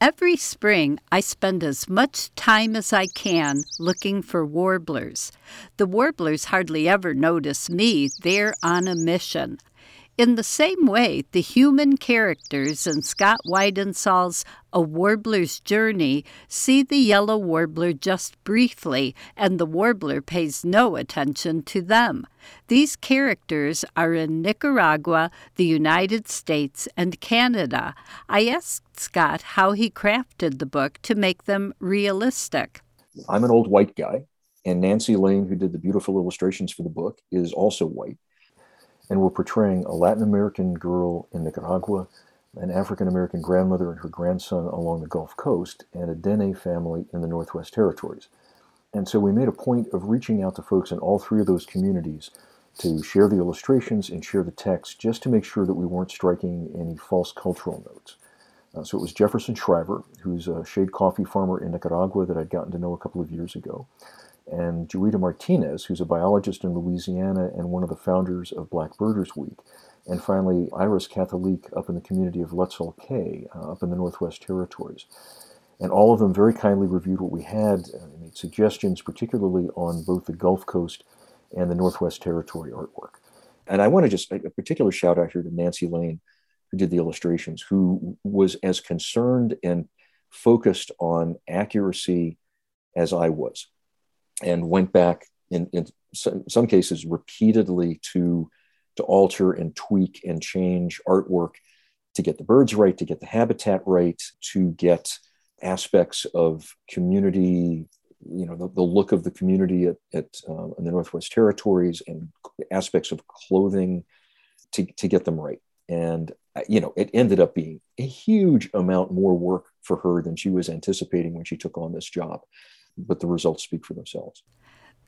Every spring, I spend as much time as I can looking for warblers. The warblers hardly ever notice me, they're on a mission. In the same way, the human characters in Scott Weidensaul's A Warbler's Journey see the yellow warbler just briefly, and the warbler pays no attention to them. These characters are in Nicaragua, the United States, and Canada. I asked Scott how he crafted the book to make them realistic. I'm an old white guy, and Nancy Lane, who did the beautiful illustrations for the book, is also white and we're portraying a Latin American girl in Nicaragua, an African American grandmother and her grandson along the Gulf Coast, and a Dene family in the Northwest Territories. And so we made a point of reaching out to folks in all three of those communities to share the illustrations and share the text just to make sure that we weren't striking any false cultural notes. Uh, so it was Jefferson Shriver, who's a shade coffee farmer in Nicaragua that I'd gotten to know a couple of years ago and Joita Martinez, who's a biologist in Louisiana and one of the founders of Black Birders Week. And finally, Iris Catholique up in the community of Lutsel K'e, uh, up in the Northwest Territories. And all of them very kindly reviewed what we had and uh, made suggestions, particularly on both the Gulf Coast and the Northwest Territory artwork. And I want to just a particular shout out here to Nancy Lane, who did the illustrations, who was as concerned and focused on accuracy as I was and went back in, in some, cases repeatedly to to alter and tweak and change artwork to get the birds right, to get the habitat right, to get aspects of community, you know, the, the look of the community at, at uh, in the Northwest Territories and aspects of clothing to, to get them right. And, uh, you know, it ended up being a huge amount more work for her than she was anticipating when she took on this job but the results speak for themselves.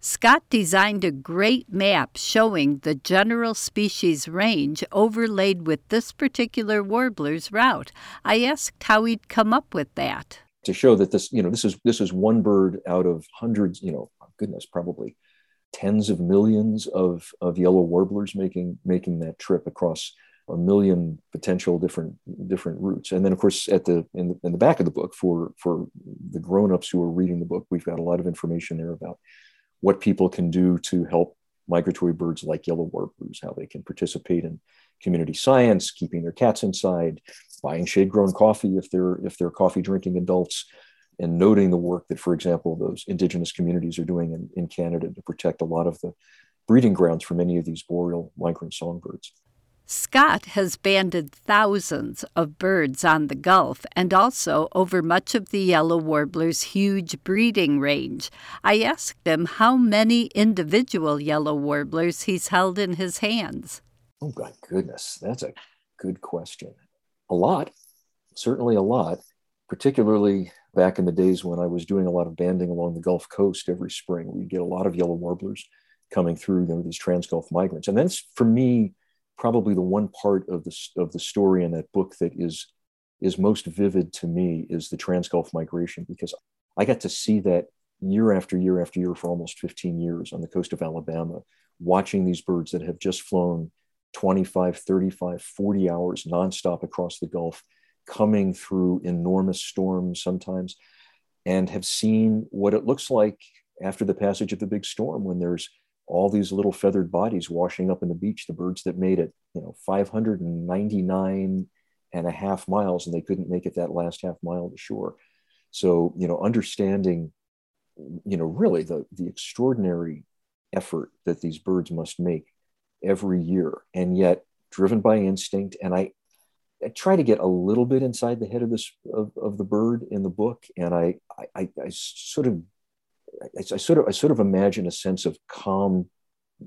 Scott designed a great map showing the general species range overlaid with this particular warbler's route. I asked how he'd come up with that. To show that this, you know, this is this is one bird out of hundreds, you know, goodness, probably tens of millions of, of yellow warblers making making that trip across a million potential different different routes. And then, of course, at the in, the in the back of the book for for the grown-ups who are reading the book, we've got a lot of information there about what people can do to help migratory birds like yellow warblers, how they can participate in community science, keeping their cats inside, buying shade-grown coffee if they're if they're coffee drinking adults, and noting the work that, for example, those indigenous communities are doing in, in Canada to protect a lot of the breeding grounds for many of these boreal migrant songbirds. Scott has banded thousands of birds on the Gulf and also over much of the yellow warbler's huge breeding range. I asked him how many individual yellow warblers he's held in his hands. Oh, my goodness, that's a good question. A lot, certainly a lot, particularly back in the days when I was doing a lot of banding along the Gulf Coast every spring. We'd get a lot of yellow warblers coming through, you know, these trans-Gulf migrants. And that's, for me, probably the one part of the, of the story in that book that is is most vivid to me is the Trans-Gulf migration because I got to see that year after year after year for almost 15 years on the coast of Alabama, watching these birds that have just flown 25, 35, 40 hours nonstop across the Gulf, coming through enormous storms sometimes, and have seen what it looks like after the passage of the big storm when there's all these little feathered bodies washing up in the beach, the birds that made it, you know, 599 and a half miles, and they couldn't make it that last half mile to shore. So, you know, understanding, you know, really the, the extraordinary effort that these birds must make every year, and yet driven by instinct. And I, I try to get a little bit inside the head of this of, of the bird in the book, and I, I, I sort of I, I, sort of I sort of imagine a sense of calm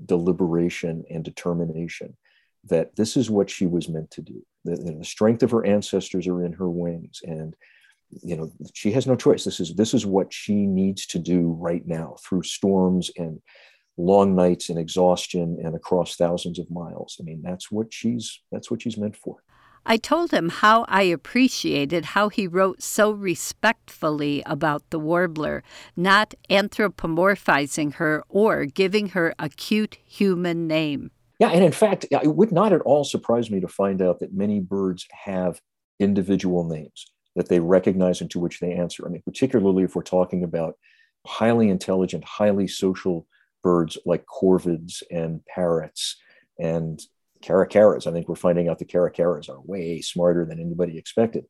deliberation and determination that this is what she was meant to do. The, the strength of her ancestors are in her wings, and you know she has no choice. This is this is what she needs to do right now through storms and long nights and exhaustion and across thousands of miles. I mean, that's what she's that's what she's meant for. I told him how I appreciated how he wrote so respectfully about the warbler, not anthropomorphizing her or giving her a cute human name. Yeah, and in fact, it would not at all surprise me to find out that many birds have individual names. that they recognize and to which they answer. I mean, particularly if we're talking about highly intelligent, highly social birds like corvids and parrots and caracaras. I think we're finding out the caracaras are way smarter than anybody expected.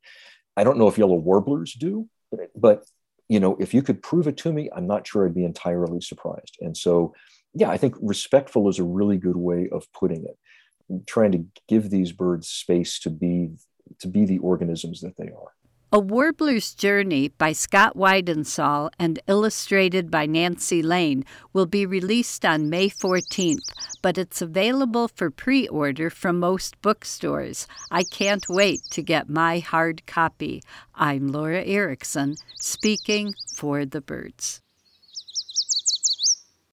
I don't know if yellow warblers do, but you know, if you could prove it to me, I'm not sure I'd be entirely surprised. And so, yeah, I think respectful is a really good way of putting it. trying to give these birds space to be to be the organisms that they are. A Warbler's Journey by Scott Weidensaul and illustrated by Nancy Lane will be released on May 14th, but it's available for pre order from most bookstores. I can't wait to get my hard copy. I'm Laura Erickson, speaking for the birds.